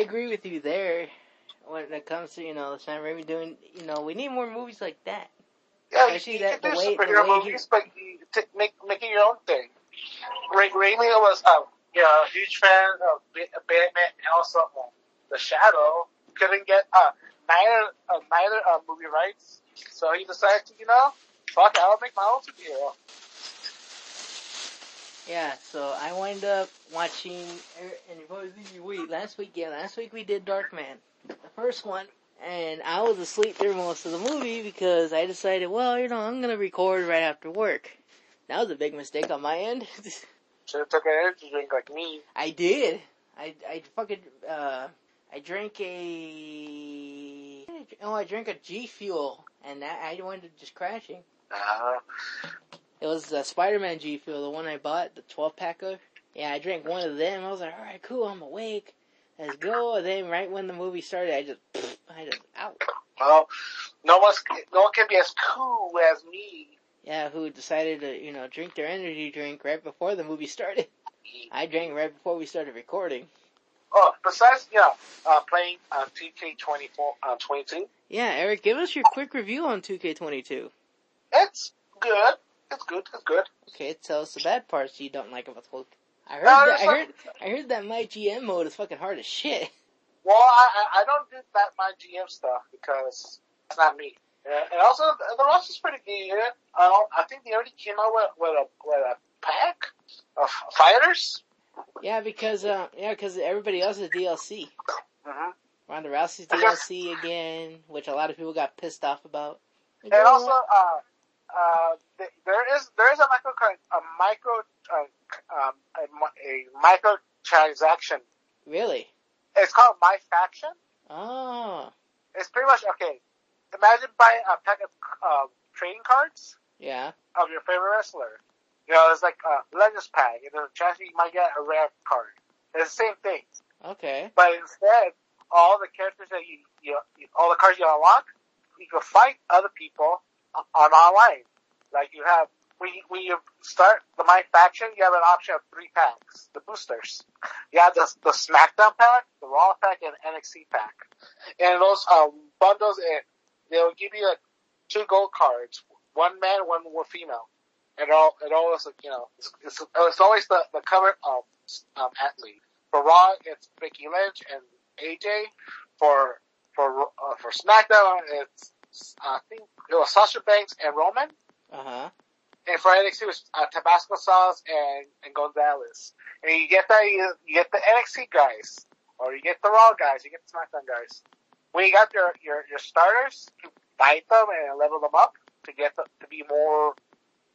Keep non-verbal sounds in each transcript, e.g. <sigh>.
Agree with you there. When it comes to you know the Sam Raimi doing, you know, we need more movies like that. Yeah, Especially you, that- can do way- superhero way he- movies, but you t- make make it your own thing. Ray Raimi was um, you know, a huge fan of Ba- Batman and also uh, The Shadow. Couldn't get uh, neither uh, neither uh, movie rights, so he decided to you know, fuck, it, I'll make my own superhero. Yeah, so I wind up watching, er, and you're probably thinking, wait, last week, yeah, last week we did Darkman, the first one, and I was asleep through most of the movie because I decided, well, you know, I'm gonna record right after work. That was a big mistake on my end. <laughs> Should have took an energy drink like me. I did. I, I fucking, uh, I drank a, oh, I drank a G Fuel, and that, I went to just crashing. Uh, It was uh, Spider-Man G Fuel, the one I bought, the 12 packer. Yeah, I drank one of them. I was like, alright, cool, I'm awake. Let's go. And then right when the movie started, I just, I just, out. well, no one's no one can be as cool as me. Yeah, who decided to, you know, drink their energy drink right before the movie started. <laughs> I drank right before we started recording. Oh, besides, yeah, uh, playing uh, TK24, uh, 22, Yeah, Eric, give us your quick review on 2K22. it's good. It's good. It's good. Okay, tell us the bad parts you don't like about the whole. I heard No, that. I heard. I heard that my GM mode is fucking hard as shit. <laughs> Well, I, I don't do that my GM stuff because it's not me. Yeah, and also the roster's pretty good. I don't, I think they already came out with with a with a pack of fighters. Yeah, because uh, yeah, because everybody else is DLC. Uh-huh. Ronda Rousey's <laughs> DLC again, which a lot of people got pissed off about. And also, uh, uh, th- there is there is a micro a micro uh, um, a, a micro transaction. really? It's called My Faction. Oh, It's pretty much okay. Imagine buying a pack of uh, trading cards yeah. of your favorite wrestler. You know, it's like a Legends pack, and there's a chance you might get a rare card. It's the same thing, Okay. but instead, all the characters that you, you, you all the cards you unlock, you can fight other people on on online. Like you have we we start the My Faction, you have an option of three packs, the boosters. You have the the SmackDown pack, the Raw pack, and NXT pack. And those um, bundles, it, they'll give you like two gold cards, one man, one one female. And all it always you know it's, it's, it's always the the cover um, um athlete. For Raw, it's Becky Lynch and AJ. For for uh, for SmackDown, it's I think it was Sasha Banks and Roman. Uh huh. And for NXT, it was uh, Tabasco sauce and, and Gonzalez. And you get that, you, you get the NXT guys, or you get the Raw guys, you get the SmackDown guys. When you got your, your, your starters, you fight them and level them up to get them to be more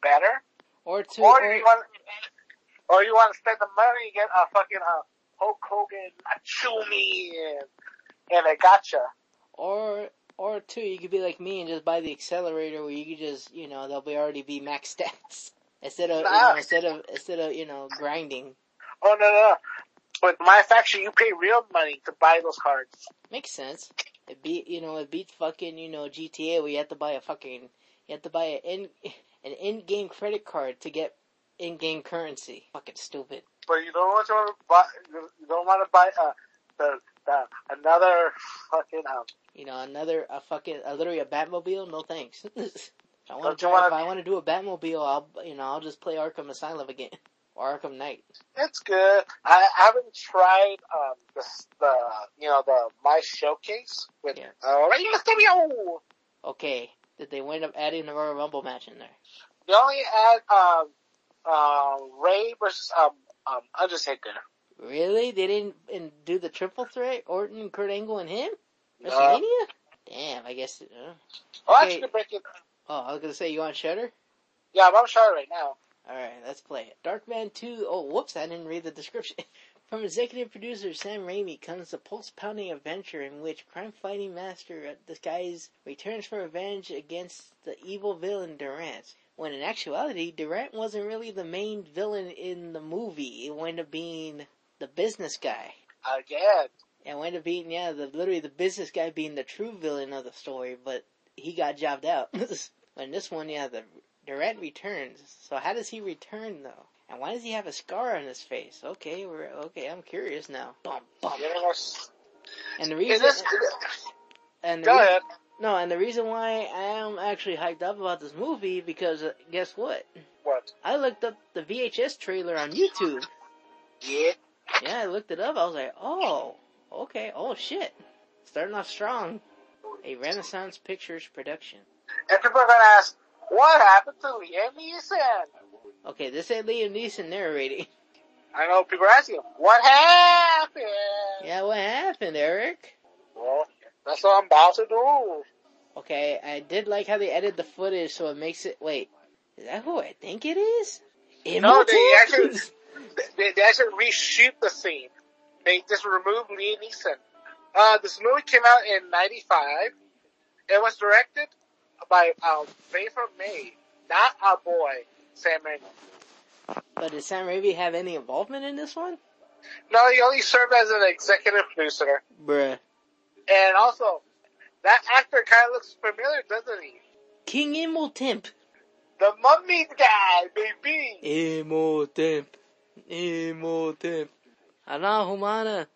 better. Or two. Or Or, you want, or you want to spend the money, you get a fucking, uh, Hulk Hogan, Achumi, and, and a gotcha. or or two. You could be like me and just buy the accelerator, where you could just, you know, they'll be already be max <laughs> stats instead of, you know, instead of instead of you know grinding. Oh no, no. With my faction, you pay real money to buy those cards. Makes sense. It beat, you know, it beats fucking, you know, GTA where you have to buy a fucking, you have to buy an in, <laughs> an in-game credit card to get in-game currency. Fucking stupid. but you don't want to buy. You don't want to buy uh, the the another fucking um. You know, another, a fucking, a, literally a Batmobile? No thanks. <laughs> I want to. wanna- if I want to do a Batmobile, I'll, you know, I'll just play Arkham Asylum again. <laughs> Or Arkham Knight. It's good. I haven't tried um the the you know the my showcase with Yeah. uh. Okay. Did they wind up adding the Royal Rumble match in there? They only add um uh Ray versus um um Undertaker. Really? They didn't and do the triple threat? Orton, Kurt Angle, and him? No. WrestleMania? Damn, I guess. Uh, Well, Okay. actually, break it. oh, I was gonna say you on Shudder. Yeah, I'm on Shudder right now. Alright, let's play it. Darkman 2, oh whoops, I didn't read the description. <laughs> From executive producer Sam Raimi comes a pulse-pounding adventure in which crime-fighting master Disguise returns for revenge against the evil villain Durant. When in actuality, Durant wasn't really the main villain in the movie. It wound up being the business guy. Again. It wound up being, yeah, the literally the business guy being the true villain of the story, but he got jobbed out. <laughs> in this one, yeah, the Durant returns. So how does he return though? And why does he have a scar on his face? Okay, we're okay. I'm curious now. Bum, bum. Us And the reason, this, and the go reason, ahead. no, and the reason why I am actually hyped up about this movie because uh, guess what? What? I looked up the VHS trailer on YouTube. Yeah. Yeah, I looked it up. I was like, oh, okay, oh shit, starting off strong. A Renaissance Pictures production. And people are gonna ask, what happened to Liam Neeson? Okay, this ain't Liam Neeson narrating. I know people are asking, what happened? Yeah, what happened, Eric? Well, that's what I'm about to do. Okay, I did like how they edited the footage so it makes it. Wait, is that who I think it is? No, they actually, they, they actually reshoot the scene. They just removed Liam Neeson. Uh, this movie came out in 95. It was directed by, Bradford May, not our boy, Sam Raimi. But did Sam Raimi have any involvement in this one? No, he only served as an executive producer. Bruh. And also, that actor kind of looks familiar, doesn't he? King Imhotep. The mummy guy, baby! Imhotep. Imhotep. Allah Humana.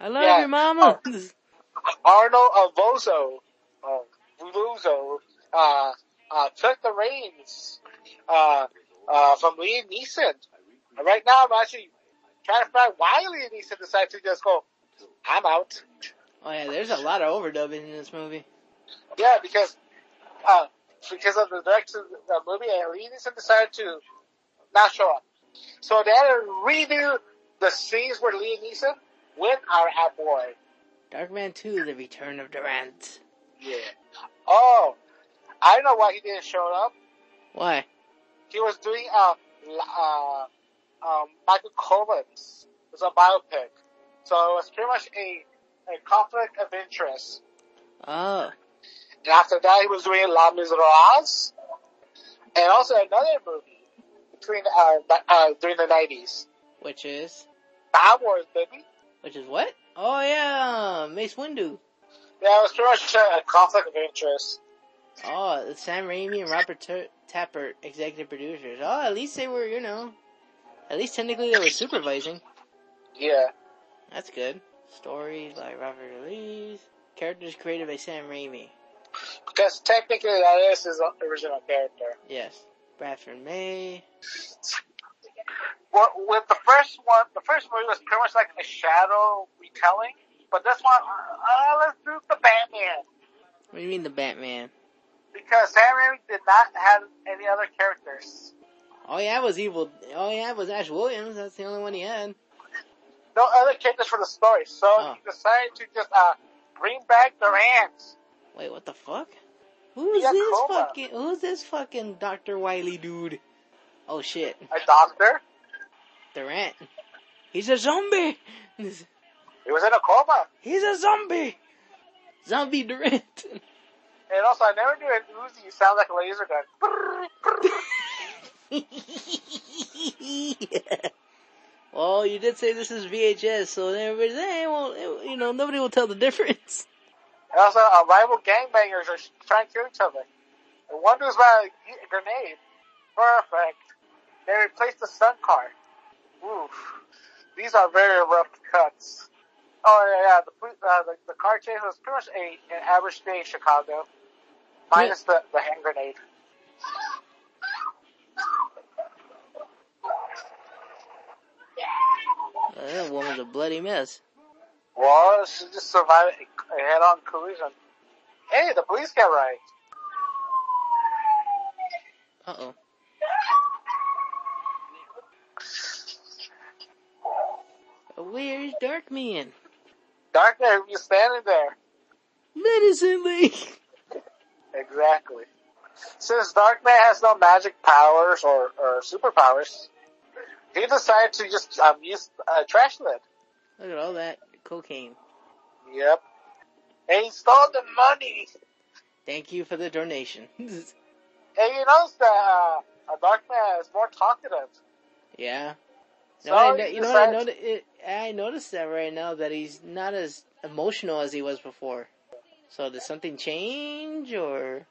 I love Yeah. your mama. Arnold Vosloo, uh, uh, uh, took the reins, uh, uh, from Liam Neeson. And right now I'm actually trying to find why Liam Neeson decided to just go, I'm out. oh yeah, there's a lot of overdubbing in this movie. Yeah, because, uh, because of the direction of the movie, Liam Neeson decided to not show up. So they had to redo the scenes where Liam Neeson with our hat boy. Darkman 2, The Return of Durant. Yeah. Oh, I don't know why he didn't show up. Why? He was doing uh, uh, um, Michael Collins. It was a biopic. So it was pretty much a, a conflict of interest. Oh. And after that, he was doing La Miserables. And also another movie between, uh, uh, during the 90s. Which is? Star Wars, baby. Which is what? Oh yeah, Mace Windu. Yeah, it was pretty much a, conflict of interest. Oh, Sam Raimi and Robert T- Tapert, executive producers. Oh, at least they were, you know, at least technically they were supervising. Yeah. That's good. Stories by Robert Eisele. Characters created by Sam Raimi. Because technically that is his original character. Yes. Bradford May. Well, with the first one, the first movie was pretty much like a shadow retelling, but this one, uh, let's do the Batman What do you mean the Batman? because Sam Raimi did not have any other characters. Oh yeah, it was evil. Oh yeah, it was Ash Williams. That's the only one he had. No other characters for the story, so Oh. he decided to just uh bring back Durant. Wait, what the fuck? Who's this fucking? Who's this fucking Doctor Wiley dude? Oh shit, A doctor. Durant. He's a zombie. He was in a coma, He's a zombie. Zombie Durant. and also I never knew an Uzi sound like a laser gun. <laughs> Well, you did say this is VHS, so everybody, they won't, you know, nobody will tell the difference. And also, uh, rival gangbangers are trying to kill each other. And one dude's about a grenade. Perfect. They replaced the sun car. Oof. These are very rough cuts. Oh yeah, yeah. The uh, the, the car chase was pretty much a an average day in Chicago, minus the the hand grenade. That woman's a bloody mess. Well, she just survived a, head-on collision. Hey, the police got right. Uh oh. Where's Darkman? Darkman, you standing there? Medicine League. Exactly. Since Darkman has no magic powers or, or superpowers, he decided to just um, use a trash lid. Look at all that cocaine. Yep. And he stole the money. Thank you for the donation. And you notice that uh, Darkman is more talkative. yeah. So No, I, you know what I noticed? It, I noticed that right now that he's not as emotional as he was before. So did something change or?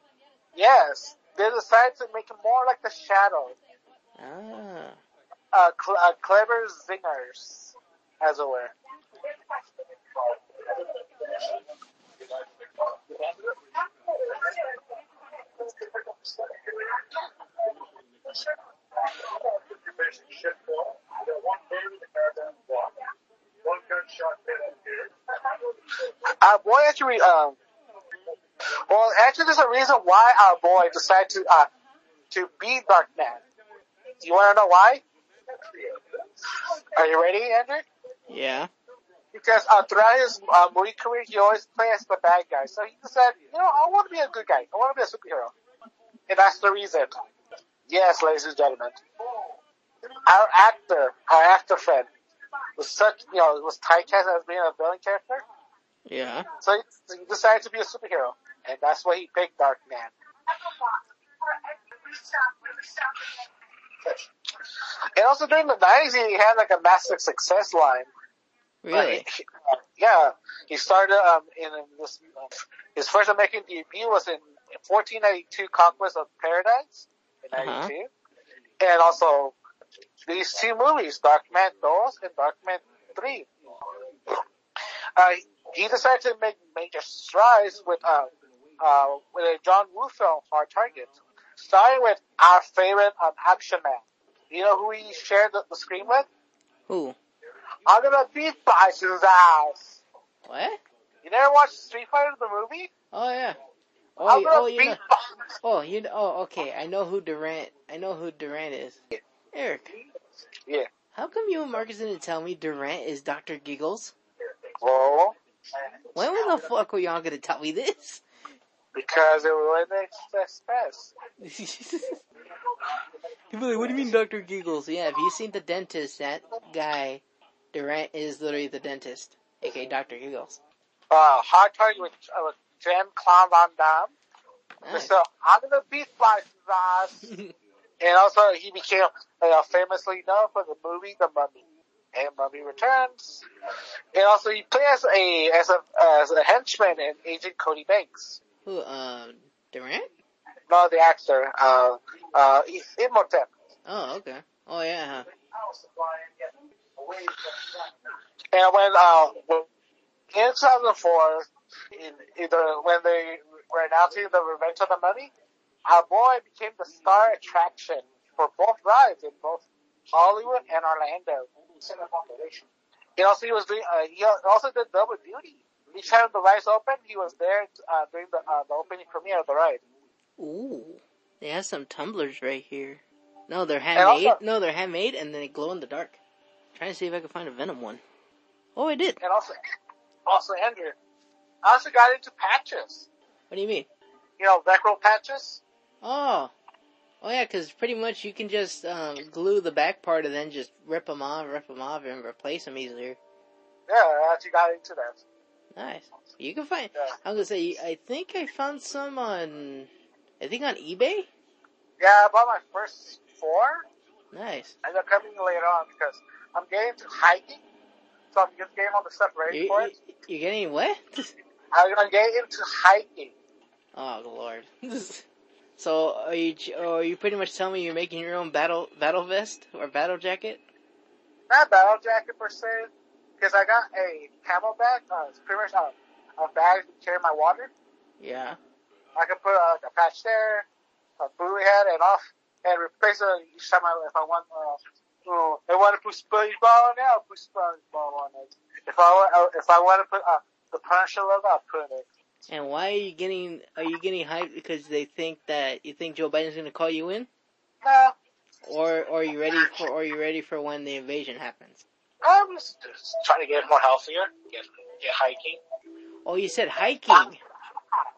Yes. They decided to make him more like the Shadow. Ah. Uh, cl- uh, clever zingers, as it were. Our boy actually, um, well, actually, there's a reason why our boy decided to uh, to be Darkman. Do you want to know why? Are you ready, Andrew? Yeah. Because uh, throughout his uh, movie career, he always plays the bad guy. So he said, you know, I want to be a good guy. I want to be a superhero. And that's the reason. Yes, ladies and gentlemen. Our actor, our actor friend, was such, you know, was typecast as being a villain character. Yeah. So he, he decided to be a superhero. And that's why he picked Dark Man. And also during the 90s, he had like a massive success line. Really? Like, yeah, he started um, in this. Uh, his first American debut was in 1492 Conquest of Paradise in Uh-huh. 92, and also these two movies, Darkman 2 and Darkman 3. Uh, he decided to make major strides with uh, uh, with a John Woo film, Hard Target, starting with our favorite um, action man. You know who he shared the, the screen with? Who? I'm gonna beat Bison's ass. What? You never watched Street Fighter the movie? Oh yeah. Oh, I'm you, gonna oh, you beat know. Bison. Oh, you. Oh, okay. I know who Durant. I know who Durant is. Eric, Yeah. how come you and Marcus didn't tell me Durant is Doctor Giggles? Well, When the fuck were y'all gonna tell me this? because it was an express. People <laughs> are like, what do you mean Doctor Giggles? Yeah, have you've seen the dentist, that guy, Durant is literally the dentist, aka Doctor Giggles. Uh, hard target with, uh, with Jen Clown Van Damme. Nice. So I'm gonna beat Bison's ass. and also he became uh, famously known for the movie The Mummy. And Mummy Returns. And also he played as a, as a, as a henchman in Agent Cody Banks. Who? Um, Durant? No, the actor, uh, uh, Imhotep. Oh, okay. Oh yeah. Huh? And when, uh, in 2004, in either when they were announcing the Revenge of the Mummy, our boy became the star attraction for both rides in both Hollywood and Orlando. He also he was doing, uh, he also did double duty. Each time the rides opened, he was there uh, during the uh, the opening premiere of the ride. Ooh, they have some tumblers right here. No, they're handmade. also- no, they're handmade, and they glow in the dark. Trying to see if I can find a Venom one. Oh, I did. And also, also Andrew, I also got into patches. What do you mean? You know, Velcro patches. Oh, oh yeah, because pretty much you can just um, glue the back part and then just rip them off, rip them off, and replace them easily. Yeah, I actually got into that. Nice. You can find. Yeah. I'm gonna say. I think I found some on. I think on eBay. Yeah, I bought my first four. Nice. and they're coming later on because I'm getting to hiking. So I'm just getting all the stuff ready You, for it. you getting what? <laughs> I'm gonna get into hiking. oh lord. <laughs> so are you? oh, Are you pretty much telling me you're making your own battle battle vest or battle jacket? Not battle jacket per se, because I got a CamelBak. Uh, it's pretty much a, a bag to carry my water. Yeah. I can put uh, a patch there, a buoy head, and off, and replace it each time I, if I want. Uh, oh, I want to put SpongeBob on it, I'll put SpongeBob on it. If I want, uh, if I want to put uh, the Punisher logo, I'll put it. And why are you getting? Are you getting hyped because they think that you think Joe Biden's gonna call you in, No, or, or are you ready for? Or are you ready for when the invasion happens? I'm just, just trying to get more healthier, get get hiking. Oh, you said hiking.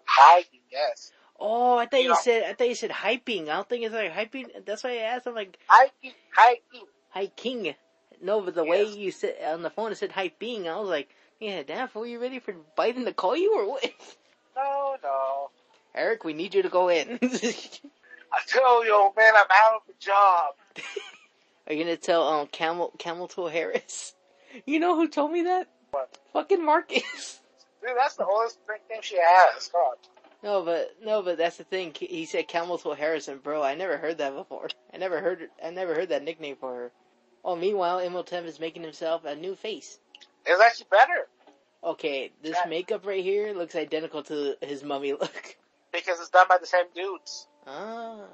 Hiking, yes. Oh, I thought you Yeah. said I thought you said hyping. I don't think it's like hyping. That's why I asked. I'm like Hiking, hiking. Hiking. No, but the way you said on the phone it said hyping. I was like, yeah, damn, fool, you ready for Biden to call you or what? <laughs> No, no. Eric, we need you to go in. <laughs> <laughs> I tell you, man, I'm out of the job. Are you gonna tell um Camel Camel Toe Harris? You know who told me that? What? Fucking Marcus. Dude, that's the oldest nickname she has. God. No, but no, but that's the thing. He said Camel Toe Harrison, bro. I never heard that before. I never heard. I never heard that nickname for her. Oh, meanwhile, Imhotep is making himself a new face. It's actually better Okay, this Yeah. makeup right here looks identical to his mummy <laughs> look. because it's done by the same dudes. Ah.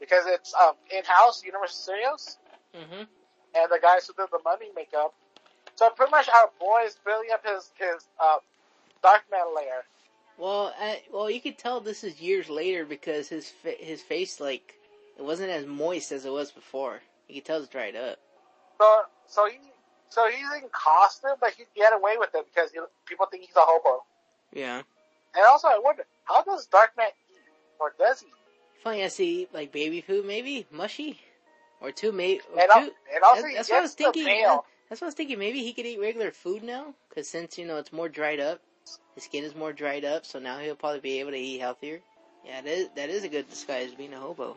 Because it's um in-house Universal Studios, Mhm. and the guys who did the mummy makeup So pretty much our boy is building up his his uh, Darkman lair. Well, I, well, you could tell this is years later because his fa- his face like it wasn't as moist as it was before. You could tell it's dried up. So so he so he's in costume, but he get away with it because he, people think he's a hobo. Yeah. And also, I wonder how does Dark Darkman eat, or does he? Funny, I see like baby food, maybe mushy, or two, maybe. And, two, and also, that- he that's what I was thinking. That's what I was thinking. Maybe he could eat regular food now, because since you know it's more dried up, his skin is more dried up, so now he'll probably be able to eat healthier. Yeah, that is, that is a good disguise, being a hobo.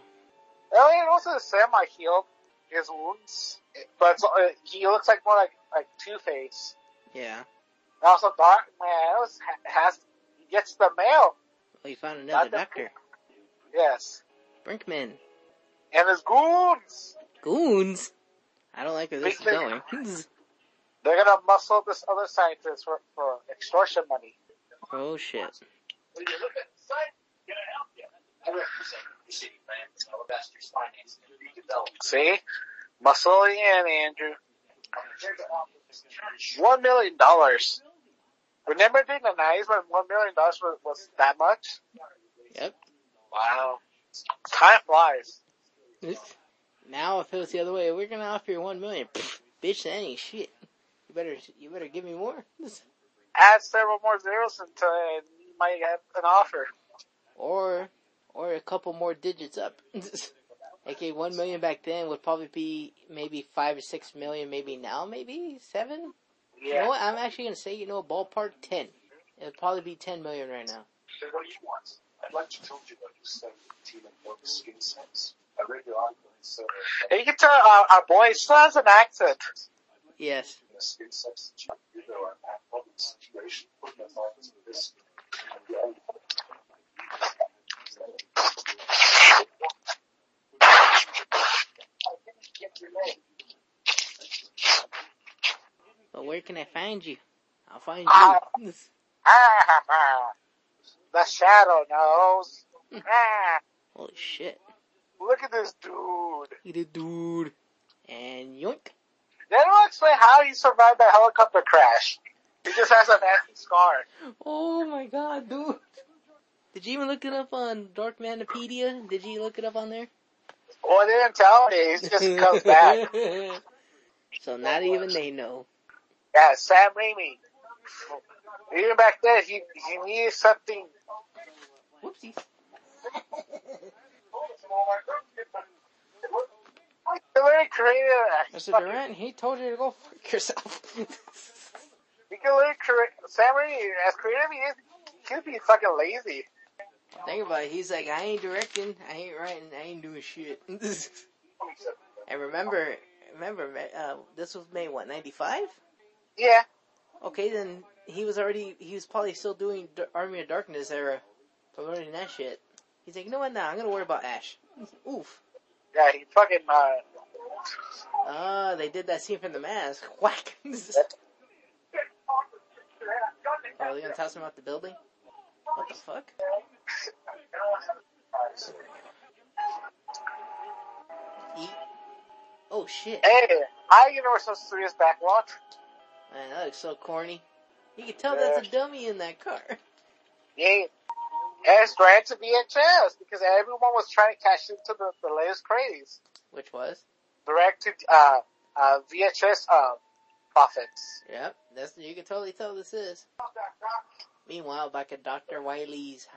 Oh, and also semi healed his wounds, but uh, he looks like more like like Two Face. Yeah. And also, Darkman has, has he gets the mail. Well, you found another Not the- doctor, Yes, Brinkman. and his goons. Goons. I don't like where this is going. <laughs> They're gonna muscle this other scientist for, for extortion money. oh shit. I represent the city plans and investors financing and redevelopment. See, muscling in, Andrew. Here to offer this. One million dollars. Remember during the nineties when one million dollars was, was that much? Yep. Wow. Time flies. Now if it was the other way, we're gonna offer you one million. Pfft, bitch, that ain't shit. You better, you better give me more. Add several more zeros into it, and you might have an offer. Or, or a couple more digits up. <laughs> okay, one million back then would probably be maybe five or six million, maybe now, maybe seven. You know what? I'm actually gonna say, you know, ballpark ten. It'd probably be ten million right now. So what do you want? I'd like to told you about your seventeen and one skin sets. I read your article, so And uh, you can tell our, our boy still has an accent. Yes. But where can I find you? I'll find Ah. you. <laughs> the shadow knows. <laughs> Ah, Holy shit. look at this dude. You the dude. And yoink. They don't explain how he survived that helicopter crash. He just has a nasty scar. Oh my god, dude. Did you even look it up on Dark Manipedia? Did you look it up on there? Well, they didn't tell me. He just comes <laughs> back. so not even they know. Yeah, Sam Raimi. Even back then, he he needed something. Whoopsies. He very creative. Mr. Durant, he told you to go fuck yourself. <laughs> He can literally create. Sam Raimi, as creative he is, he could be fucking lazy. Think about it. He's like, I ain't directing, I ain't writing, I ain't doing shit. <laughs> and remember, remember, uh, this was made what, 95? Yeah. Okay, then he was already, he was probably still doing D- Army of Darkness era, promoting that shit. He's like, you know what, now I'm gonna worry about Ash. <laughs> Oof. Yeah, he fucking, uh, Ah, they did that scene from The Mask. <laughs> Whack. Are they gonna toss him out the building? What the fuck? Oh shit. hey, I Universal Studios backlot. Man, that looks so corny. You can tell that's a dummy in that car. Yeah. And it's direct to VHS because everyone was trying to cash into the, the latest craze. Which was? Direct to, uh, uh, VHS, uh, profits. Yep. That's you can totally tell this is. Meanwhile, back at Doctor Wiley's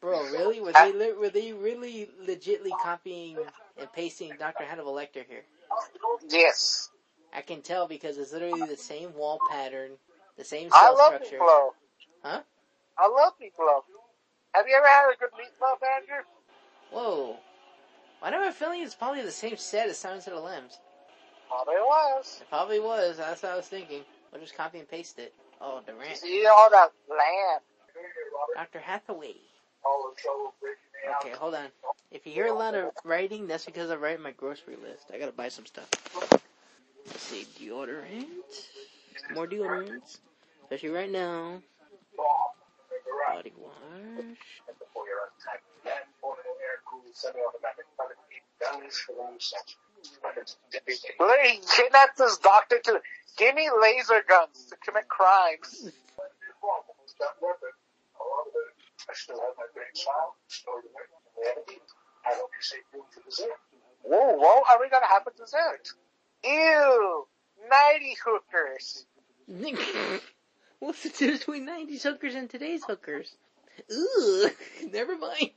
Bro, really? Were they li- were they really legitly copying and pasting Doctor Hannibal Lecter here? Yes. I can tell because it's literally the same wall pattern, the same cell I love structure. meatloaf. Huh? I love meatloaf. Have you ever had a good meatloaf, Andrew? Whoa. Why do I have a feeling it's probably the same set as Silence of the Lambs? Probably was. It probably was. That's what I was thinking. We'll just copy and paste it. Oh, Durant. see all that lamb. Dr. Hathaway. All the trouble breaking it out. Okay, hold on. If you hear a lot of writing, that's because I write my grocery list. I gotta buy some stuff. Let's see, deodorant. More deodorants. Especially right now. Body wash. You're attacked, then portable air cooled semi-automatic guns for long section. Larry he kidnapped this doctor to give me laser guns to commit crimes. <laughs> I still have my brain file stored away from the editing. I hope you're safe room for dessert. Whoa, what are we gonna have for dessert? Ew, nighty hookers. <laughs> What's the difference between 90s hookers and today's hookers? Ooh, <laughs> never mind.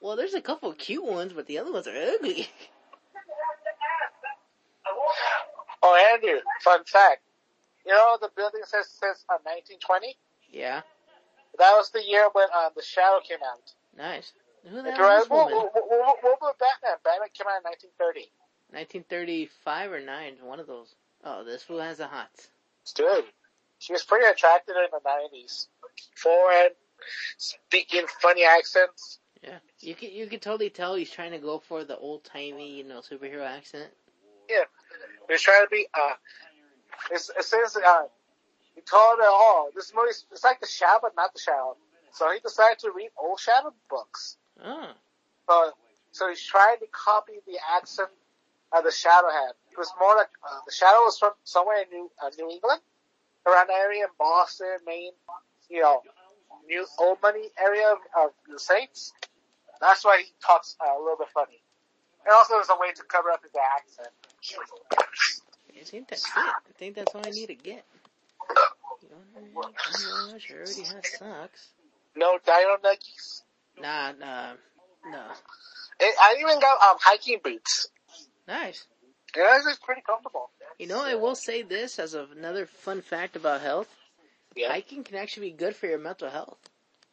Well, there's a couple cute ones, but the other ones are ugly. Oh, Andrew, fun fact. You know the building says says uh, 1920. Yeah, That was the year when uh, the Shadow came out. nice. Who the hell is this woman? what, what, what about Batman? Batman came out in 1930. 1935 or 9, one of those. Oh, this fool has a hot. Dude, she was pretty attractive in the 90s. Foreign, speaking funny accents. Yeah, you can you can totally tell he's trying to go for the old timey, you know, superhero accent. Yeah, was trying to be, uh, it's, it says, uh, he told her, oh, this movie, it's like the Shadow, but not the Shadow. So he decided to read old Shadow books. Oh, So, so he's trying to copy the accent uh, the Shadow had. It was more like uh, the Shadow was from somewhere in New uh, New England, around the area in Boston, Maine, you know, New Old Money area of, of the Saints. That's why he talks uh, a little bit funny. And also, there's a way to cover up his accent. I think that's it. I think that's all I need to get. You know, I already have socks. No Dino Nuggies. Nah, nah, no. And I even got um hiking boots. Nice. Yeah, it's pretty comfortable. You know, I will say this as another fun fact about health. Yeah. Hiking can actually be good for your mental health.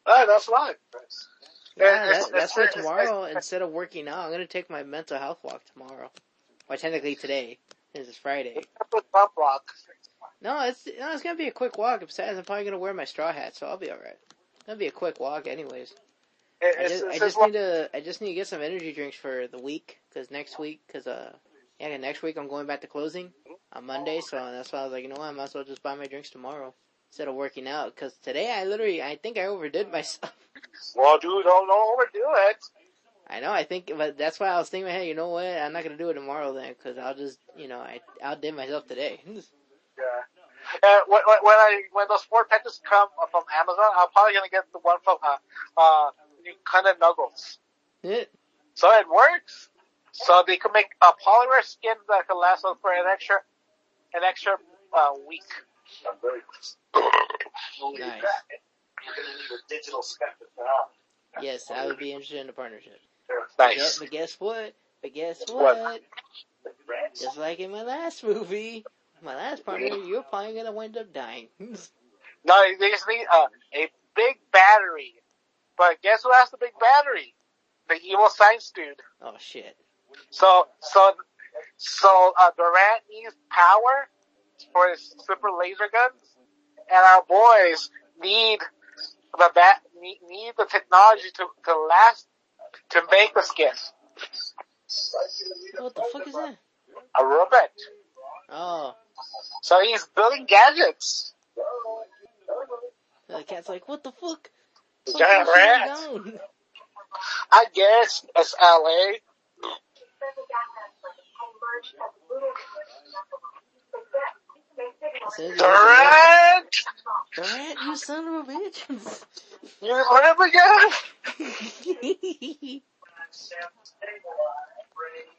Oh, that's fine. Yeah, that, that's why tomorrow, instead of working out, I'm gonna take my mental health walk tomorrow. Well, technically today. This is Friday. Block. No, it's no, it's gonna be a quick walk. Besides, I'm probably gonna wear my straw hat, so I'll be alright. That'll be a quick walk, anyways. It- I just, I just need to, I just need to get some energy drinks for the week, cause next week, cause uh, yeah, next week I'm going back to closing on Monday, so that's why I was like, you know what, I might as well just buy my drinks tomorrow instead of working out, cause today I literally, I think I overdid myself. <laughs> Well, dude, don't, don't overdo it. I know, I think, but that's why I was thinking, hey, you know what, I'm not gonna do it tomorrow then, cause I'll just, you know, I outdid myself today. <laughs> Yeah. Uh, when, when I when those four patches come from Amazon, I'm probably gonna get the one from uh uh kind of Nuggles. Yeah. So it works. So they can make a polymer skin that can last for an extra an extra uh, week. Nice. You're gonna need a digital spectrum. Yes, I would be interested in a partnership. Nice. But guess what? But guess What? what? Just like in my last movie, my last partner, you're probably gonna wind up dying. <laughs> No, they just need uh, a big battery. But guess who has the big battery? The evil science dude. oh shit. So so so uh, Durant needs power for his super laser guns, and our boys need the bat need, need the technology to to last to make the skins. What the fuck is that? A robot. Oh, So he's building gadgets. the cat's like, what the fuck? Fuck Giant this rat. I guess it's LA. Says- Durant, Durant, you son of a bitch. you live <laughs> again?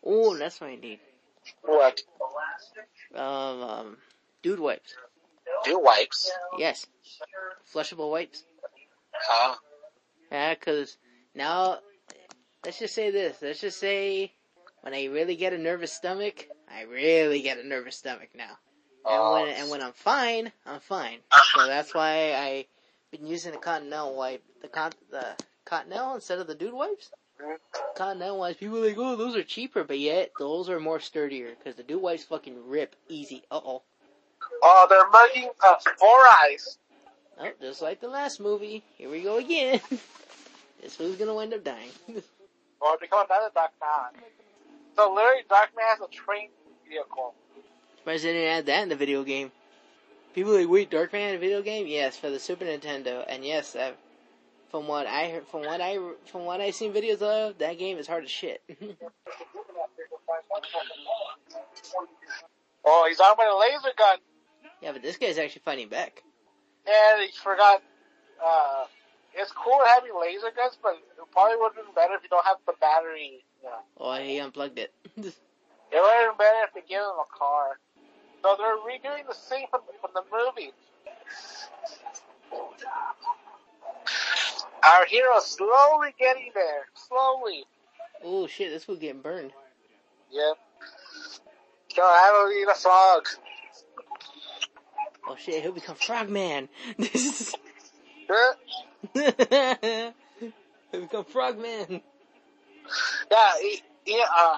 oh, that's what I need. What? Um, um, dude wipes. Do wipes? Yes. Flushable wipes. Huh? Yeah, cause now, let's just say this. Let's just say, when I really get a nervous stomach, I really get a nervous stomach now. And Oh. when and when I'm fine, I'm fine. So that's why I been using the Continental wipe, the con the Continental instead of the Dude wipes. Continental wipes, people are like, oh, those are cheaper, but yet those are more sturdier because the Dude wipes fucking rip easy. Uh oh. Oh, they're mugging us Four Eyes. Oh, just like the last movie. Here we go again. <laughs> this who's gonna wind up dying. <laughs> Or become another Dark Man. So literally, Dark Man has a train vehicle. Surprised they didn't add that in the video game. People are like, wait, Darkman had a video game? Yes, for the Super Nintendo, and yes, uh, from what I heard, from what I from what I seen videos of, that game is hard as shit. <laughs> Oh, he's armed with a laser gun, Yeah, but this guy's actually fighting back. and he forgot. Uh, it's cool having laser guns, but it probably would have been better if you don't have the battery. You know. Oh, he unplugged it. <laughs> It would have been better if they gave him a car. So they're redoing the scene from, from the movie. Our hero's slowly getting there. Slowly. oh shit, this will getting burned. Yep. So I don't eat a frog. Oh shit, he'll become Frogman. This Huh? is he'll become Frogman. Yeah, he, he, uh,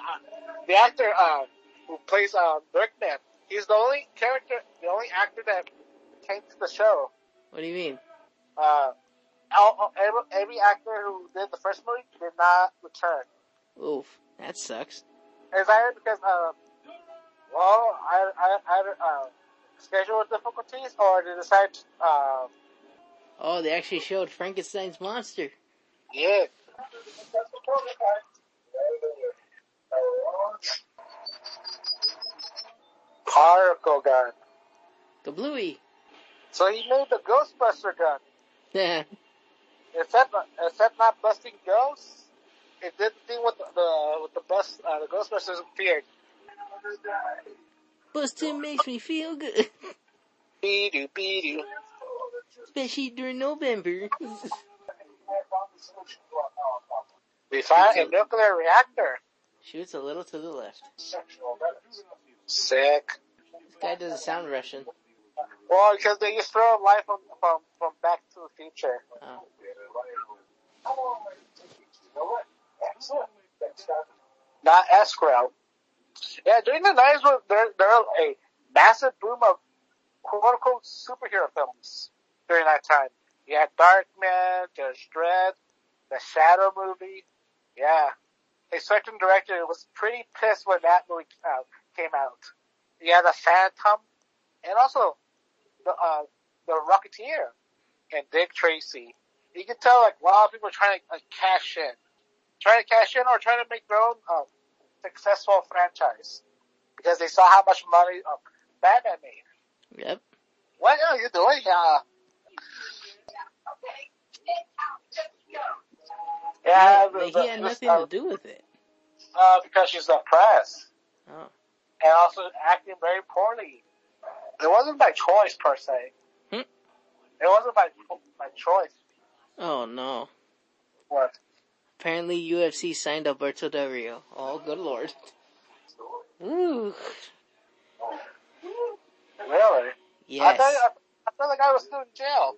the actor uh, who plays uh, Bergman, he's the only character, the only actor that came to the show. What do you mean? Uh, all, all- every, every actor who did the first movie did not return. Oof, that sucks. Is that because, uh, well, I, I, I, uh, schedule difficulties, or they decided, to, uh, Oh, they actually showed Frankenstein's monster. yeah. Particle gun. Kablooey. So he made the Ghostbuster gun. Yeah. <laughs> Except, except not busting ghosts, it did thing with the, the with the bus, uh, the Ghostbusters appeared. Bustin' makes me feel good. Be do be do. Especially during November. We found a nuclear reactor. Shoots a little to the left. Sick. This guy doesn't sound Russian. Well, because they just throw life from, from, from Back to the Future. Oh. Not escrow. Yeah, during the 90s, was- there, there was a massive boom of quote unquote superhero films during that time. You had Darkman, Judge Dredd, the Shadow movie. Yeah. A certain director was pretty pissed when that movie uh, came out. You had the Phantom, and also the, uh, the Rocketeer, and Dick Tracy. You can tell like a lot of people are trying to like, cash in. Trying to cash in or trying to make their own uh, successful franchise. Because they saw how much money uh, Batman made. Yep. What are you doing? Uh, yeah, But the- he had nothing uh, to do with it. uh, because she's press. Oh. And also acting very poorly. It wasn't by choice per se. Hmm. It wasn't by by choice. Oh no. What? Apparently UFC signed Alberto Del Rio. Oh, good lord. Ooh. Really? I Yes. thought I, I thought the guy was still in jail.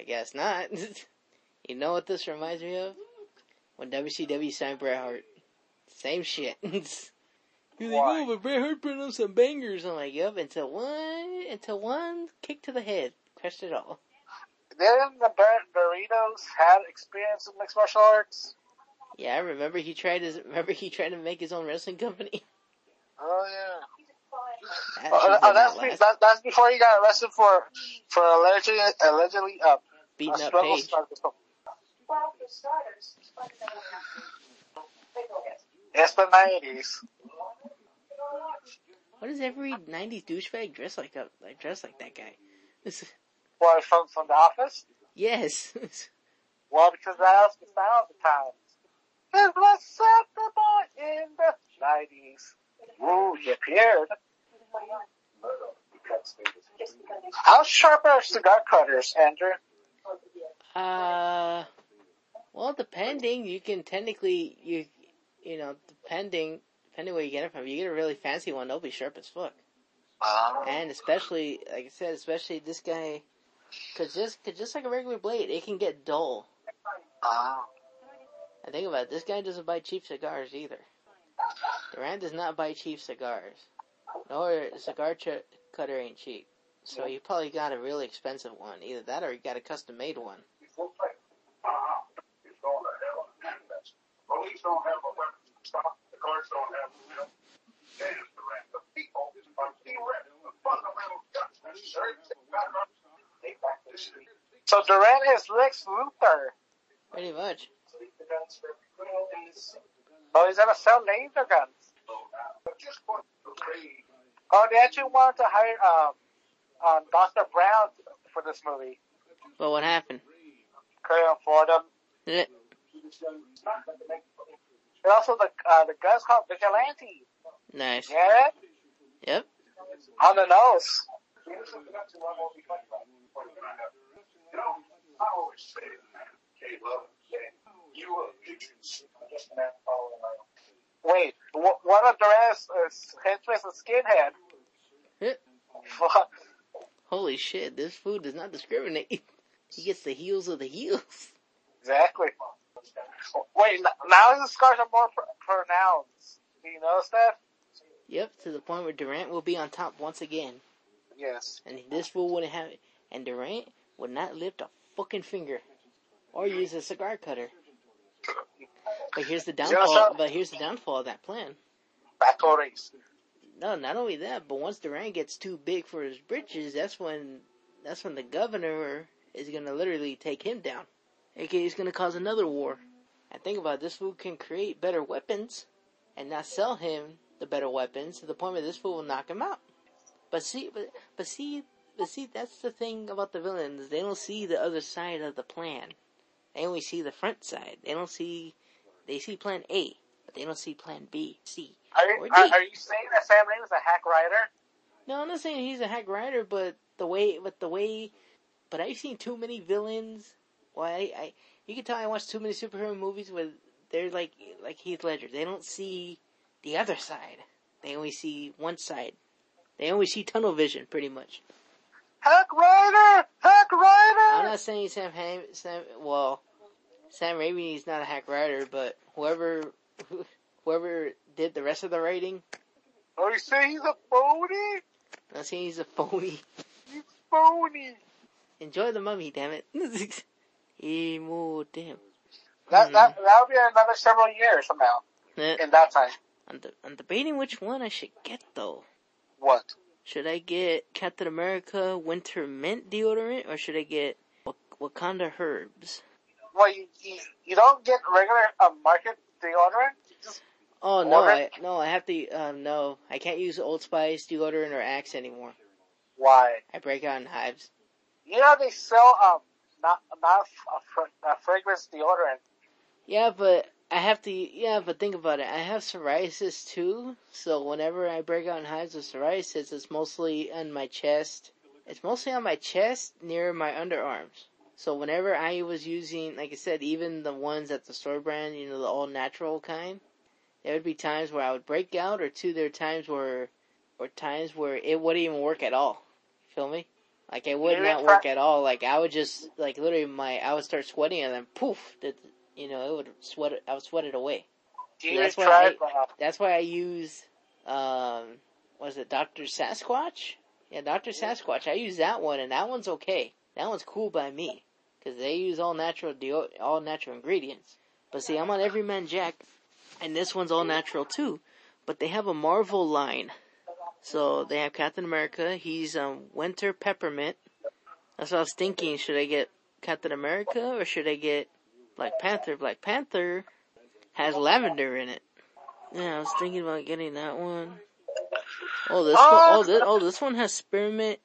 I guess not. <laughs> you know what this reminds me of? When WCW signed Bret Hart. Same shit. <laughs> You're like, oh, but Bret Hart put on some bangers. I'm like, yep, until one, until one kick to the head. Crushed it all. Didn't the Doritos have experience in mixed martial arts? Yeah, I remember he tried his, remember he tried to make his own wrestling company? <laughs> Oh yeah. That Oh, oh, that's, be, that, that's before he got arrested for for allegedly allegedly uh, Beating up Paige. started. It's the nineties. What does every '90s douchebag dress like? A, like dress like that guy? Well, from from the office. yes. <laughs> Well, because the style of the times. It was acceptable in the nineties. Ooh, he appeared. How sharp are cigar cutters, Andrew? Uh, well, depending, you can technically you, you know, depending depending where you get it from. If you get a really fancy one, they'll be sharp as fuck. Uh, And especially, like I said, especially this guy, cause just cause just like a regular blade, it can get dull. uh, And think about it, this guy doesn't buy cheap cigars either. Durant does not buy cheap cigars. Nor cigar ch- cutter ain't cheap. So you probably got a really expensive one. Either that or you got a custom made one. Police don't have a weapon stop. The cars don't have a will. The people are bereft of fundamental justice. Take back the street. So Durant is Lex Luthor. Pretty much. Oh, he's gonna sell laser guns. Oh, they actually wanted to hire um, um, Dr. Brown for this movie. But what happened? Couldn't afford him. Eh, And also the uh, the guys called Vigilante. Nice. Yeah, Yep. on the nose. You know, I always say, Caleb, you are pigeons. Just a man following my own. Wait, wh- one of Durant's uh, henchmen is a skinhead. Fuck. Holy shit, this food does not discriminate. <laughs> He gets the heels of the heels. exactly. Wait, now his scars are more pr- pronounced. Do you notice that? Yep, to the point where Durant will be on top once again. Yes. And this fool wouldn't have it. And Durant would not lift a fucking finger. Or use a cigar cutter. But here's the downfall, but here's the downfall of that plan. Battle race. No, not only that, but once Durant gets too big for his britches, that's when, that's when the governor is gonna literally take him down. AKA he's gonna cause another war. And think about it, this fool can create better weapons and not sell him the better weapons to the point where this fool will knock him out. But see, but, but see, but see, that's the thing about the villains. They don't see the other side of the plan. They only see the front side. They don't see, they see plan A, but they don't see plan B, C. Are you, Or are, D. are you saying that Sam Raimi is a hack writer? No, I'm not saying he's a hack writer, but the way, but the way, but I've seen too many villains. Well, I, I you can tell I watch too many superhero movies where they're like, like Heath Ledger. They don't see the other side. They only see one side. They only see tunnel vision, pretty much. Hack writer! Hack Rider! I'm not saying Sam Ham, Sam, well, Sam Raimi is not a hack writer, but whoever, whoever did the rest of the writing, Are you saying he's a phony? I'm not saying he's a phony. He's phony. Enjoy the mummy, damn it. <laughs> Emo, damn. That, Hmm. that, that'll be another several years from now. Eh, In that time. I'm, de- I'm debating which one I should get though. What? Should I get Captain America Winter Mint deodorant or should I get Wak- Wakanda Herbs? Well, you, you, you don't get regular uh, market deodorant. Oh no, I, no, I have to. Um, no, I can't use Old Spice deodorant or Axe anymore. why? I break out in hives. You know they sell um not not a, a fragrance deodorant. Yeah, but I have to. Yeah, but think about it. I have psoriasis too, so whenever I break out in hives with psoriasis, it's mostly on my chest. It's mostly on my chest near my underarms. So whenever I was using, like I said, even the ones at the store brand, you know, the all natural kind, there would be times where I would break out, or two, there are times where, or times where it wouldn't even work at all. Feel me? Like it would not work at all. Like I would just, like literally, my I would start sweating, and then poof, the, you know, it would sweat. it- I would sweat it away. Do you that's why? I- That's why I use, um, was it Doctor Sasquatch? Yeah, Doctor Sasquatch. I use that one, and that one's okay. That one's cool by me because they use all natural deo- all natural ingredients. But see, I'm on Every Man Jack, and this one's all natural too. But they have a Marvel line, so they have Captain America. He's um Winter Peppermint. That's what I was thinking. Should I get Captain America or should I get Black Panther? Black Panther has lavender in it. Yeah, I was thinking about getting that one. Oh, this one. Oh, this, oh, this one has spearmint,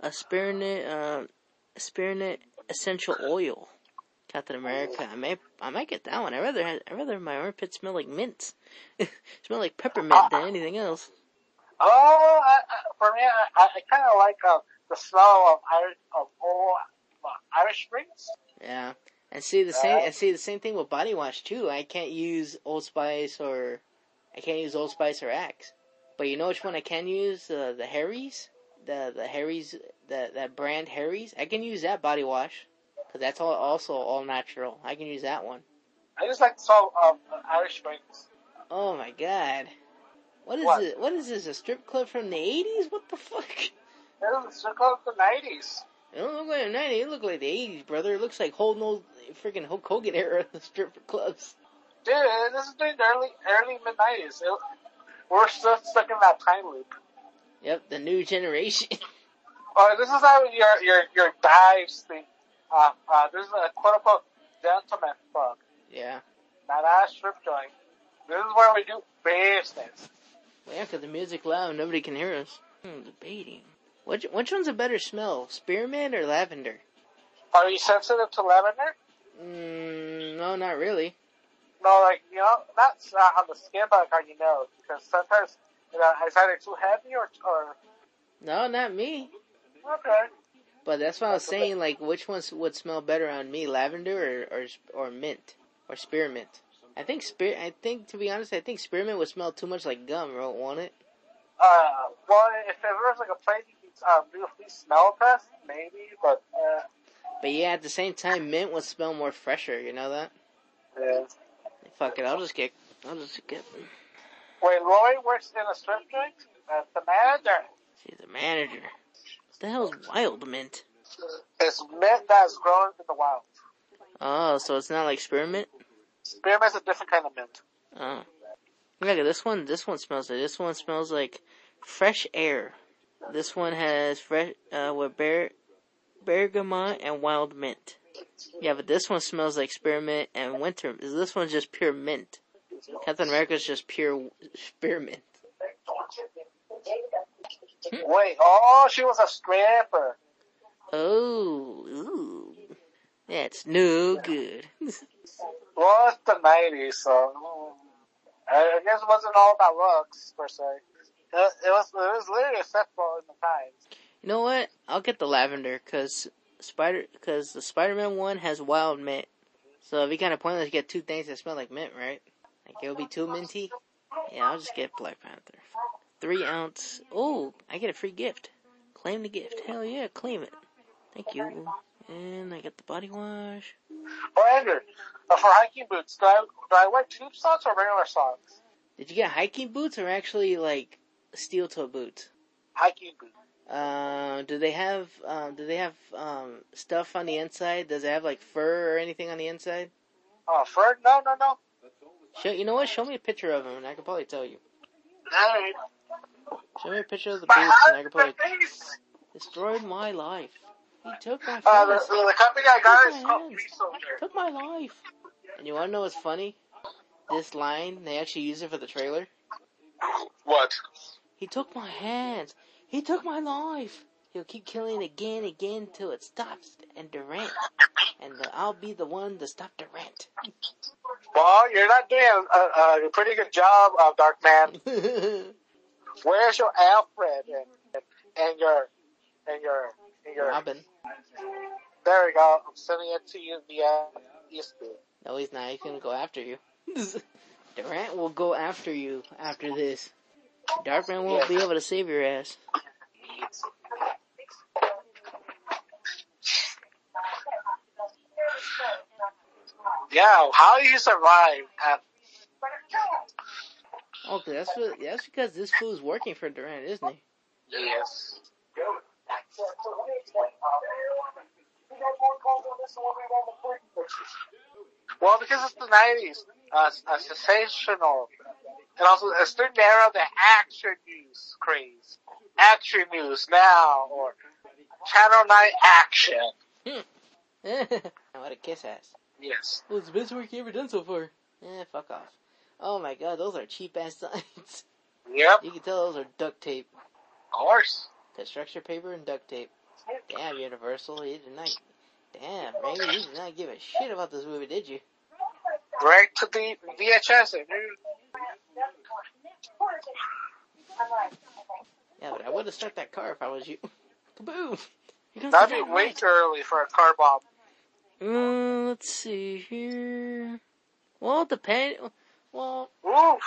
a spearmint, um, spearmint essential oil. Captain America. I may, I might get that one. I rather, had, I rather my armpit smell like mint, <laughs> smell like peppermint than anything else. oh, I, I, for me, I, I kind of like uh, the smell of Irish of old uh, Irish Springs. Yeah, and see the same, and see the same thing with body wash too. I can't use Old Spice or, I can't use Old Spice or Axe. But you know which one I can use? Uh, the Harry's, the the Harry's, the that brand Harry's. I can use that body wash because that's all also all natural. I can use that one. I just like of uh, Irish Springs. Oh my god. What is What? it? What is this? A strip club from the eighties? What the fuck? This is club of the nineties. It don't look like the nineties. It look like the eighties, brother. It looks like whole no freaking Hulk Hogan era <laughs> strip clubs. Dude, this is during the early early mid nineties. We're still stuck in that time loop. Yep, the new generation. <laughs> Oh, this is how your your your dives thing. Uh, uh, this is a quote unquote gentleman club, yeah. not a strip joint. This is where we do business. Well, yeah, 'cause the music loud, nobody can hear us. Hmm, debating. Which which one's a better smell, spearmint or lavender? Are you sensitive to lavender? Mm, no, not really. No, like you know, not uh, on the skin, but like on your nose, because sometimes you know it's either too heavy or or No, not me. okay. But that's what I was That's saying. Like, which ones would smell better on me, lavender or or, or mint or spearmint? I think spear. I think to be honest, I think spearmint would smell too much like gum? Won't it? Uh, well, if there was like a place you could um, do a free smell test, maybe, but uh, But yeah, at the same time, mint would smell more fresher. You know that? yeah. Fuck it, I'll just get. I'll just get. Wait, Roy works in a strip joint. That's the manager. She's a manager. What the hell is wild mint? It's mint that's grown in the wild. Oh, so it's not like spearmint? Spearmint's a different kind of mint. Oh. Look at this one. This one smells like. This one smells like fresh air. This one has fresh uh, with bear, bergamot and wild mint. Yeah, but this one smells like spearmint and winter. This one's just pure mint. Captain America's just pure spearmint. Wait, oh, she was a stripper. Oh, ooh. That's no good. <laughs> Well, it's the 90s, so mm, I I guess it wasn't all about looks, per se. It, it was, it was literally acceptable in the times. You know what? I'll get the lavender because Spider because the Spider-Man one has wild mint. So it'd be kind of pointless to get two things that smell like mint, right? Like it would be too minty. Yeah, I'll just get Black Panther. Three ounce. Oh, I get a free gift. Claim the gift. Hell yeah, claim it. Thank you. And I get the body wash. Oh, Andrew, uh, for hiking boots, do I, do I wear tube socks or regular socks? Did you get hiking boots or actually like steel toe boots? Hiking boots. Uh, do they have um, do they have um, stuff on the inside? Does it have like fur or anything on the inside? Oh, fur? No, no, no. Show, you know what? Show me a picture of him, and I can probably tell you. Show me a picture of the My boots, and I can probably destroyed my life. He took my uh, the, the company I got is called. Free Soldier. Took my life. And you wanna know what's funny? This line, they actually use it for the trailer. What? He took my hands. He took my life. He'll keep killing again and again till it stops. And Durant. And the, I'll be the one to stop Durant. Well, you're not doing a, a, a pretty good job, uh, Darkman. <laughs> Where's your Alfred and, and your and your and your? Robin. There we go. I'm sending it to you via Eastwood. No, he's not. He's gonna go after you. <laughs> Durant will go after you after this. Darkman won't be able to save your ass. Yeah, how do you survive at Okay, that's what, that's because this fool's working for Durant, isn't he? yes. Well, because it's the nineties, uh, a sensational, and also a certain era of the action news craze. Action news now, or Channel Nine Action. <laughs> what a kiss ass. Yes. Well, it's the best work you ever done so far. Eh, fuck off. Oh my god, those are cheap ass <laughs> signs. Yep. you can tell those are duct tape. Of course. Construction paper and duct tape. Damn, Universal, you did not. Damn, Raimi, you did not give a shit about this movie, did you? Right to the VHS, dude. Yeah, but I would have started that car if I was you. <laughs> Kaboom! That'd be way too early for a car bomb. Mm, let's see here. Well, depend. Well, Oof.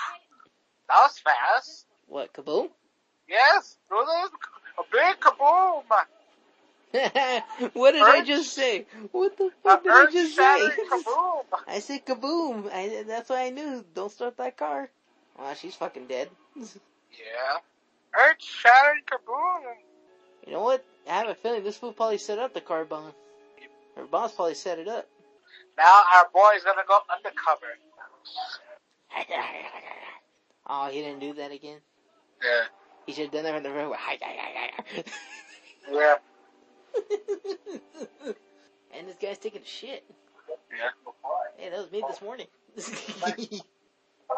That was fast. what kaboom? Yes. Was a big kaboom. <laughs> what did I just say? What the fuck did I earth just say? kaboom. <laughs> I said kaboom. I, that's what I knew. Don't start that car. Wow, she's fucking dead. Yeah. Earth shattering kaboom. You know what? I have a feeling this fool probably set up the car bomb. Her boss probably set it up. Now our boy's gonna go undercover. <laughs> oh, he didn't do that again. Yeah. He should have done that from the road. Yeah. <laughs> and this guy's taking a shit. Yeah. Hey, that was me this morning. <laughs>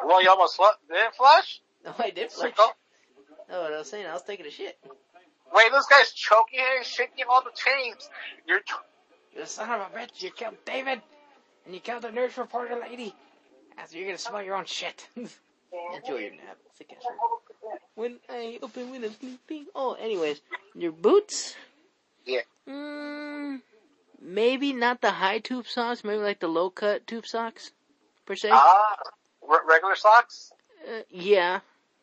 Well, you almost fl- didn't flush? Oh, I did flush. Sicko. Oh, what I was saying, I was taking a shit. Wait, this guy's choking and shaking all the chains. You're ch- You son of a bitch, you killed David, and you killed the nurse reporter lady. After you're gonna smell your own shit. <laughs> Enjoy your nap. Sick ass. When I open when I'm sleeping. Oh, anyways, your boots. Yeah. Mm, maybe not the high tube socks. Maybe like the low cut tube socks, per se. ah, re- regular socks. Uh, yeah,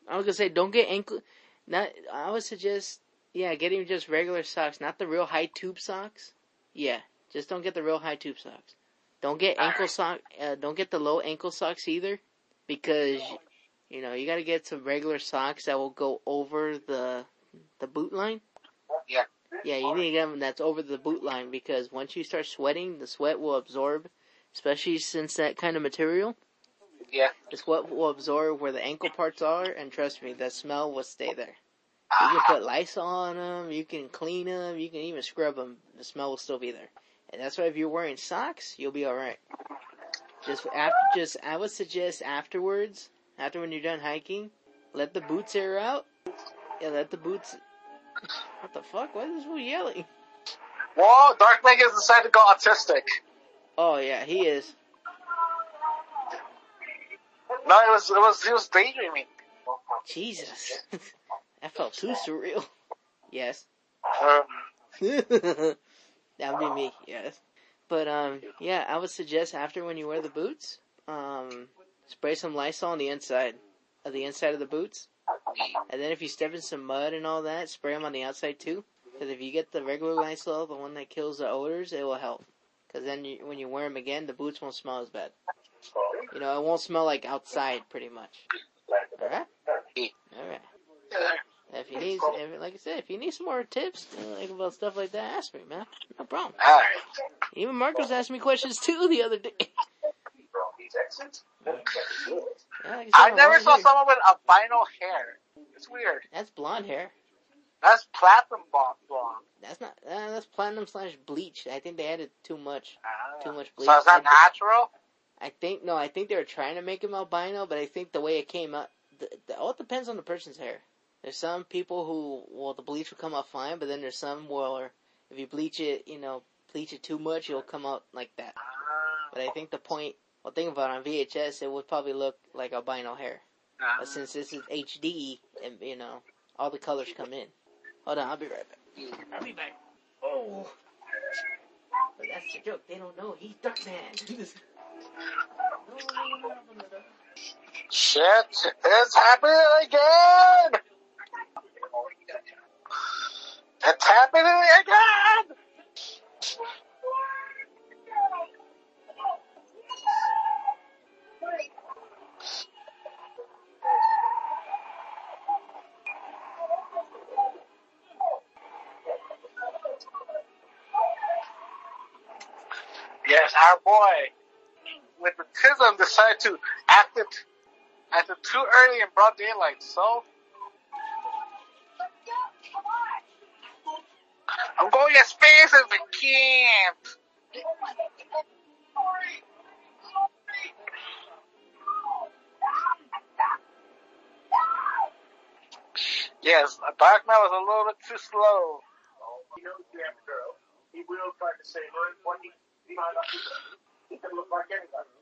I was gonna say don't get ankle. Not. I would suggest yeah, getting just regular socks, not the real high tube socks. Yeah, just don't get the real high tube socks. Don't get ankle sock. Uh, don't get the low ankle socks either, because you know you got to get some regular socks that will go over the the boot line. Yeah. Yeah, you need to get them that's over the boot line because once you start sweating, the sweat will absorb, especially since that kind of material. Yeah. The sweat will absorb where the ankle parts are, and trust me, the smell will stay there. You Ah, can put Lysol on them, you can clean them, you can even scrub them. The smell will still be there. And that's why if you're wearing socks, you'll be alright. Just after, just, I would suggest afterwards, after when you're done hiking, let the boots air out. Yeah, let the boots, what the fuck? Why is this fool yelling? Whoa, Dark Knight has decided to go autistic. Oh yeah, he is. No, it was, it was, he was daydreaming. Jesus. <laughs> that felt too surreal. Yes. <laughs> Um, that would be me, yes. But um, yeah, I would suggest after when you wear the boots, um, spray some Lysol on the inside of the inside of the boots, and then if you step in some mud and all that, spray them on the outside too. Because if you get the regular Lysol, the one that kills the odors, it will help. Because then you, when you wear them again, the boots won't smell as bad. You know, it won't smell like outside, pretty much. All right. All right. If you need, if, like I said, if you need some more tips like about stuff like that, ask me, man. No problem. alright. Even Marcos asked me questions too the other day. <laughs> Yeah, like I, said, I never saw hair- someone with albino hair. It's weird. That's blonde hair. That's platinum blonde. That's not. Uh, that's platinum slash bleach. I think they added too much. Ah. Too much bleach. So is that I, natural? I think no. I think they were trying to make him albino, but I think the way it came out, the, the, all depends on the person's hair. There's some people who, well, the bleach will come out fine, but then there's some where if you bleach it, you know, bleach it too much, it'll come out like that. But I think the point, well, think about it, on VHS, it would probably look like albino hair. Ah. But since this is HD, and you know, all the colors come in. Hold on, I'll be right back. I'll be back. Oh. But that's the joke. They don't know he's Darkman. <laughs> Shit, it's happening again! It's happening again! Decided to act it at the too early in broad daylight, so I'm going as fast as I can. Yes, Darkman was a little bit too slow. He knows girl. He will try to save her, he, might not. He can look like anybody.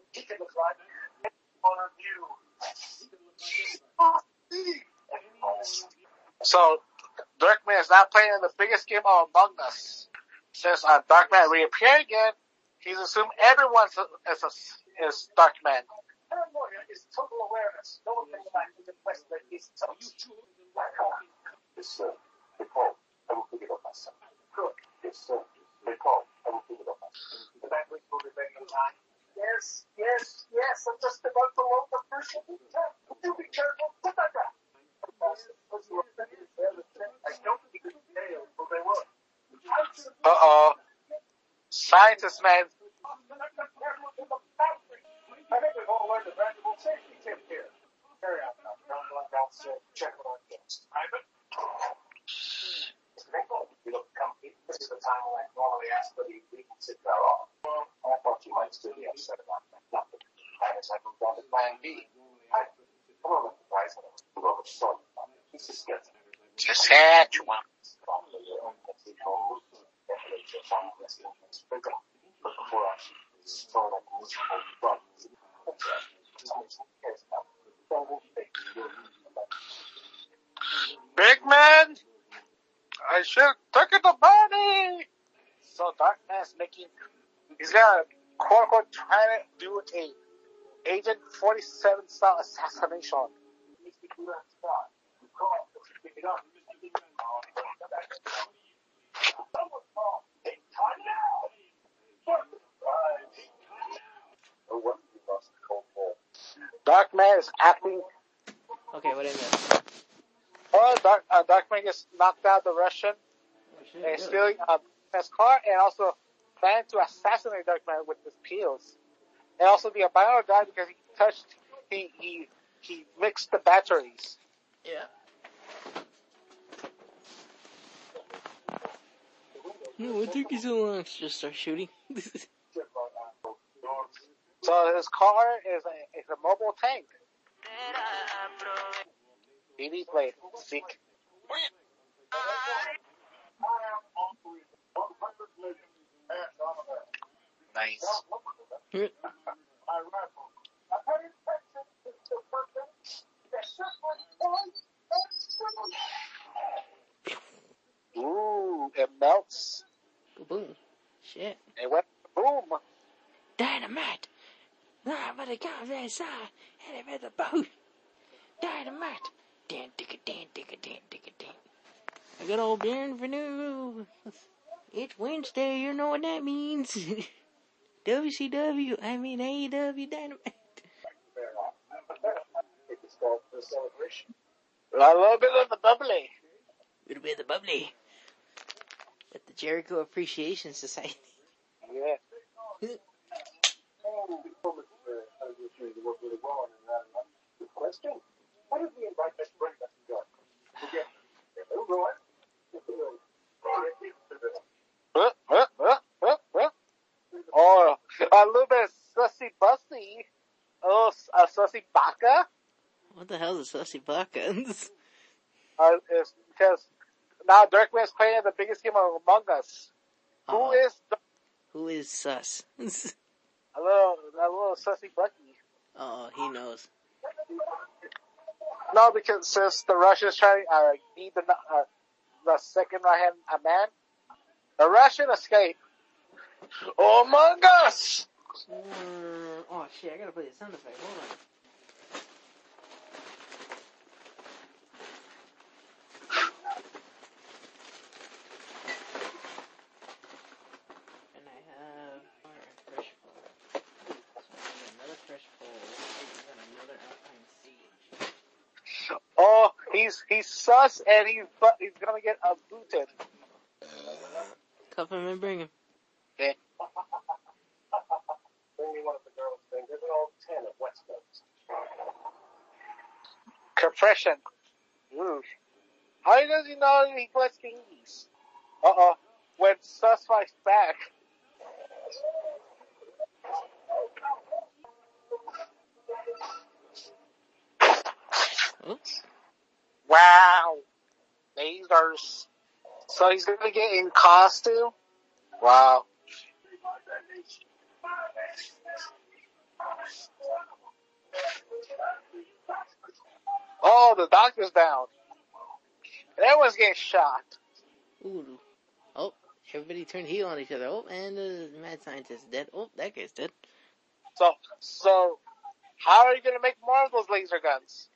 So, Darkman is not playing in the biggest game of Among Us. Since uh, Darkman reappeared again, he's assumed everyone is, a, is Darkman. Paranoia is total awareness. No one thinks about the quest that he's toast. Yes, sir. Recall. I will pick it up myself. Good. Yes, sir. Recall. I will pick it up myself. The banquet will ready in time. Yes, yes, yes. I'm just about to load the first tank. Do be careful. Put that. I don't think it failed, but they will. Uh oh. Scientist man. I think we've all learned a valuable safety tip here. Carry out now. Don't let that. Check on. Ivan? we look at company. This is the time when I normally ask for the agreements that are off. I thought you might still be upset about that. Nothing. And as I moved on to plan B, I come over to the and I move over to sort of This is good. Saskatchewan. Before I start like multiple problems, Big man! I should took it the body. So Darkman's making, he's gonna quote unquote trying to do a Agent 47 style assassination. Darkman is acting, Okay, what is that? Oh, Dark, uh, Darkman just knocked out the Russian Oh, shit, and really? stealing uh, his car and also planning to assassinate Darkman with his pills. And also the albino died because he touched, he, he, he mixed the batteries. Yeah. No, what took you so long to just start shooting? <laughs> So his car is a, is a mobile tank. BB played sick. Nice. Ooh, it melts. Boom. Shit. It went boom. Dynamite! Nah, but the guy that saw had it at the boat. Dynamite! Dan, digga, dan, digga, dan, digga, dan. I got old Baron for new. It's Wednesday, you know what that means. <laughs> WCW, I mean AEW Dynamite. It's called the celebration. A little bit of the bubbly. Little bit of the bubbly. At the Jericho Appreciation Society. Yeah. <laughs> Oh, we told us uh, how to do the work really well, and uh, good question. Why did we invite Mr. Brent back to God? Forget. Oh. Huh, huh, huh, huh, huh. Oh, a little bit of sussy bussy. Oh, A little uh, sussy baka. What the hell is a Sussy Baka? <laughs> Uh, is because now Darkman's playing the biggest game Among Us. Who Uh-oh. is the, Who is sus? <laughs> a little a little sussy Bucky? oh, he knows. No, because since the Russians trying uh, need the uh, the second right hand uh, man, the Russian escape. Among Us. Mm, oh shit, I gotta play the sound effect. Hold on. And I have fire and fresh flower. So I need another fresh flower. and then another alpine siege. Oh, he's he's sus and he's but he's gonna get uh, booted. Cuff him and bring him. Only <laughs> one of the girls thing. There's an old 10 at West Coast. Compression. Ooh. How does he know he plays English? Uh oh. When sus fights back. Oops. Wow. Lasers. So he's gonna get in costume? Wow. Oh, the doctor's down. And everyone's getting shot. Ooh. Oh, everybody turned heel on each other. Oh, and the mad scientist is dead. Oh, that guy's dead. So, so, how are you gonna make more of those laser guns?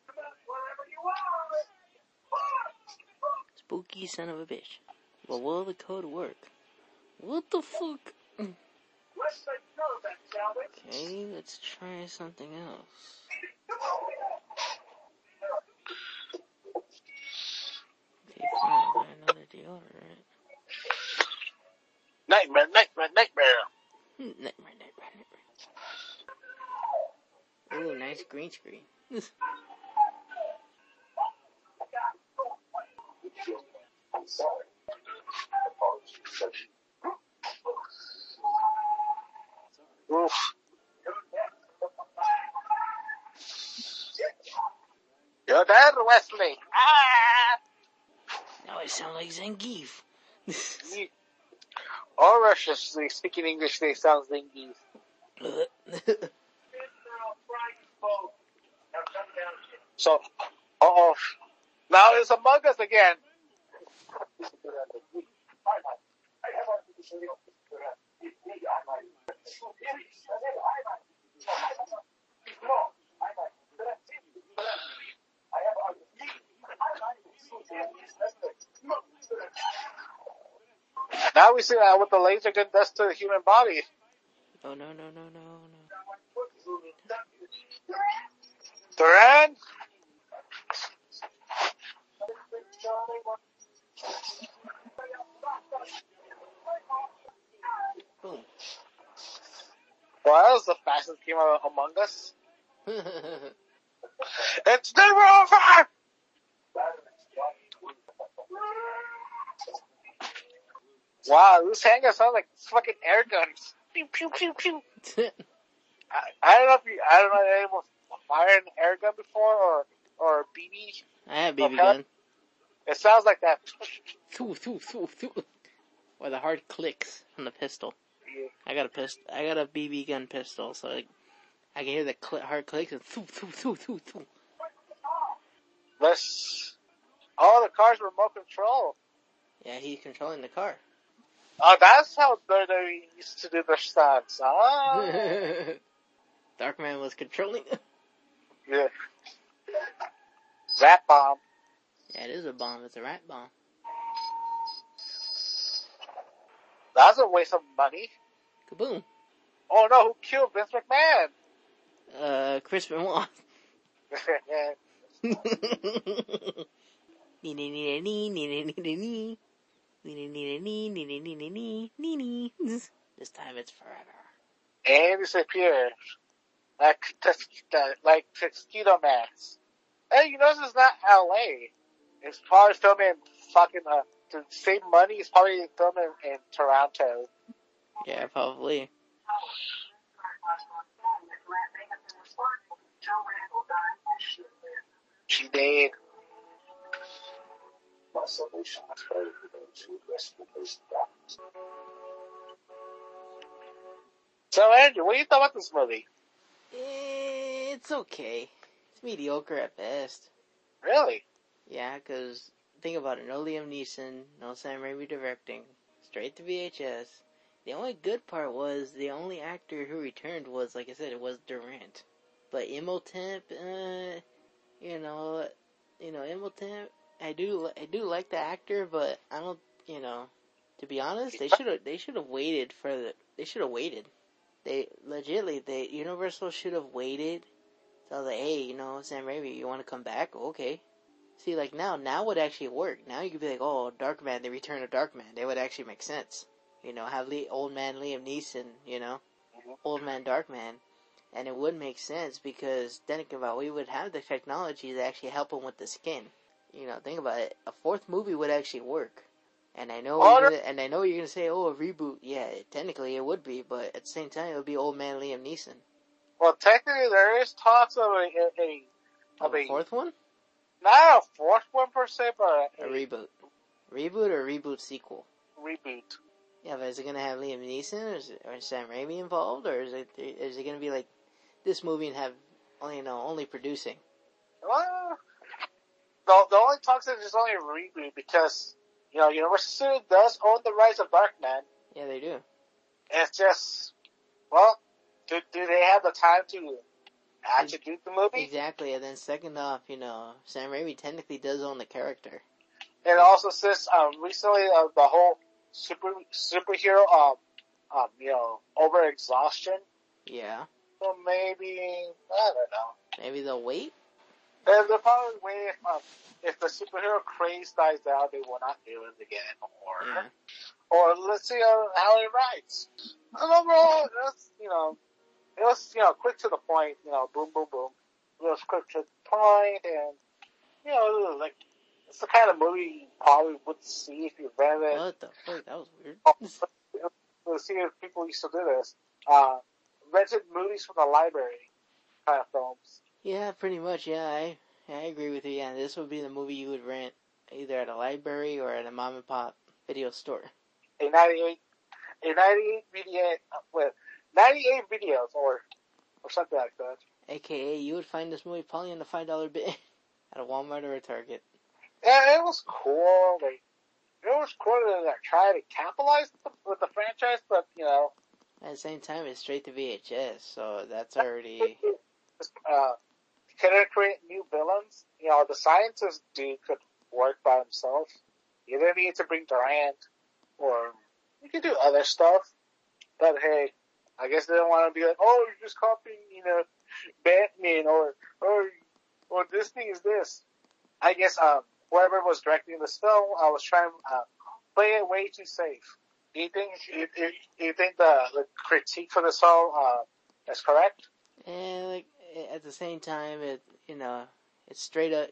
Spooky son of a bitch. Well, will the code work? What the fuck? Okay, let's try something else. Okay, fine, another deodorant. Nightmare, nightmare, nightmare. Hmm, Nightmare, nightmare, nightmare. Ooh, nice green screen. <laughs> and give. All Russians they speak in English, they sound like give. <laughs> so, uh oh. Now it's among us again. We see that what the laser gun does to the human body. oh no no no no no. Durant? Boom. Well, that was the fastest game of Among Us. It's never over! Wow, this hangar sounds like fucking air guns. Pew pew pew pew. <laughs> I, I don't know if you, I don't know if anyone fired an air gun before or or a BB. I have BB gun. It sounds like that. Thoo, thoo, thoo, thoo. Or the hard clicks on the pistol. I got a pist. I got a BB gun pistol, so I, I can hear the cl- hard clicks and thoo, thoo, thoo, thoo, thoo. Let's. Oh, the car's remote control. Yeah, he's controlling the car. Oh, that's how WWE used to do their stunts. Ah, <laughs> Darkman was controlling. yeah. Rat bomb. yeah, it is a bomb. It's a rat bomb. That's a waste of money. Kaboom. Oh no, who killed Vince McMahon? Uh, Chris Benoit. This time it's forever. and disappeared. Like, tus- like Tuxedo Mask. Hey, you know this is not LA. It's probably filming in fucking, uh, to save money, it's probably filming in Toronto. Yeah, probably. She did. My salvation is better those who rest in his darkness. So Andrew, what do you thought about this movie? It's okay. It's mediocre at best. Really? Yeah, because think about it. No Liam Neeson, no Sam Raimi directing. Straight to VHS. The only good part was the only actor who returned was, like I said, it was Durant. But Imhotep, uh, you know, you know Imhotep. I do, I do like the actor, but I don't, you know, to be honest, they should have, they should have waited for the, they should have waited. They legitimately, they Universal should have waited. So like, hey, you know, Sam Raimi, you want to come back? Okay. See, like now, now would actually work. Now you could be like, oh, Darkman, the return of Darkman. They would actually make sense. You know, have Lee, old man Liam Neeson, you know, Mhm. old man Darkman, and it would make sense because then think about we would have the technology to actually help him with the skin. You know, think about it. A fourth movie would actually work. And I know, gonna, and I know you're gonna say, "Oh, a reboot." Yeah, it, technically it would be, but at the same time, it would be old man Liam Neeson. Well, technically there is talks of a, a, a Of a fourth one, not a fourth one per se, but a a, reboot, reboot or reboot sequel. reboot. Yeah, but is it gonna have Liam Neeson or is, it, or Sam Raimi involved, or is it is it gonna be like this movie and have only you know only producing? Well, the, the only talks is just only a reboot because, you know, Universal Studios does own the rights of Darkman. Yeah, they do. It's just, well, do, do they have the time to actually do the movie? Exactly, and then second off, you know, Sam Raimi technically does own the character. And also since, um, recently, uh, the whole super, superhero, um, um, you know, over exhaustion, Yeah, so maybe, I don't know. maybe they'll wait. They're, they're probably waiting, um, if the superhero craze dies down, they will not do it again, or, Yeah. or let's see how, how it writes. And overall, it was, you know, it was, you know, quick to the point, you know, boom, boom, boom. It was quick to the point, and, you know, it was like, it's the kind of movie you probably would see if you read it. What the fuck? That was weird. <laughs> To see if people used to do this. Uh, rented movies from the library kind of films. Yeah, pretty much. Yeah, I I agree with you. Yeah, this would be the movie you would rent either at a library or at a mom and pop video store. A 98, a 98 video with 98 videos or or something like that. AKA, you would find this movie probably in the five dollar bin <laughs> at a Walmart or a Target. Yeah, it was cool. Like, it was cool that they tried to capitalize with the, with the franchise, but you know, At the same time, it's straight to VHS, so that's <laughs> already uh, can it create new villains? You know, the scientist dude could work by himself. You didn't need to bring Durant, or you could do other stuff. But hey, I guess they don't want to be like, oh, you're just copying, you know, Batman, or or or this thing is this. I guess um, whoever was directing this film, I was trying to uh, play it way too safe. Do you think you, you, you think the, the critique for this film uh, is correct? and like at the same time, it you know it's straight up.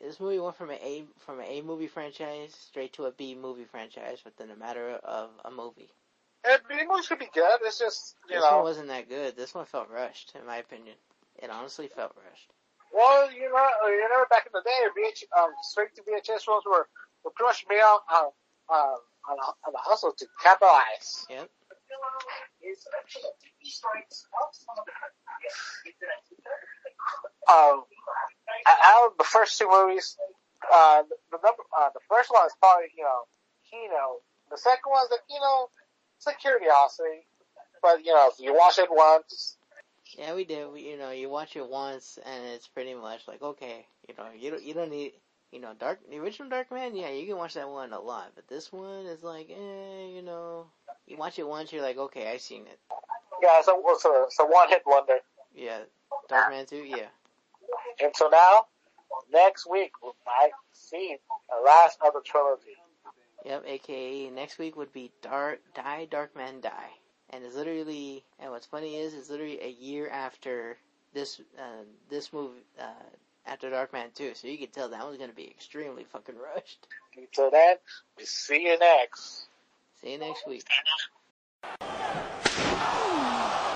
This movie went from an A from an A movie franchise straight to a B movie franchise within a matter of a movie. And B movies could be good. It's just you This one wasn't that good. This one felt rushed, in my opinion. It honestly felt rushed. Well, you know, you know, back in the day, VH, um, straight to VHS films were, were pretty much made on, um, um, on, a, on a hustle to capitalize. Yep. Is Um, out of the first two movies, uh, the, number, uh, the first one is probably, you know, Kino. The second one's like, you know, it's a curiosity. But, you know, you watch it once, Yeah, we did. We, you know, you watch it once, and it's pretty much like, okay, you know, you don't, you don't need, you know, Dark, the original Darkman, yeah, you can watch that one a lot, but this one is like, eh, you know, you watch it once, you're like, okay, I've seen it. yeah, so, so, so one hit wonder. Yeah, Darkman 2, yeah. And so now, next week, we might see the last of the trilogy. Yep, aka next week would be Dark, Die, Darkman, Die. And it's literally, and what's funny is, it's literally a year after this, uh, this movie, uh, after Darkman 2, so you can tell that one's gonna be extremely fucking rushed. Until then, we see you next. See you next week. <laughs>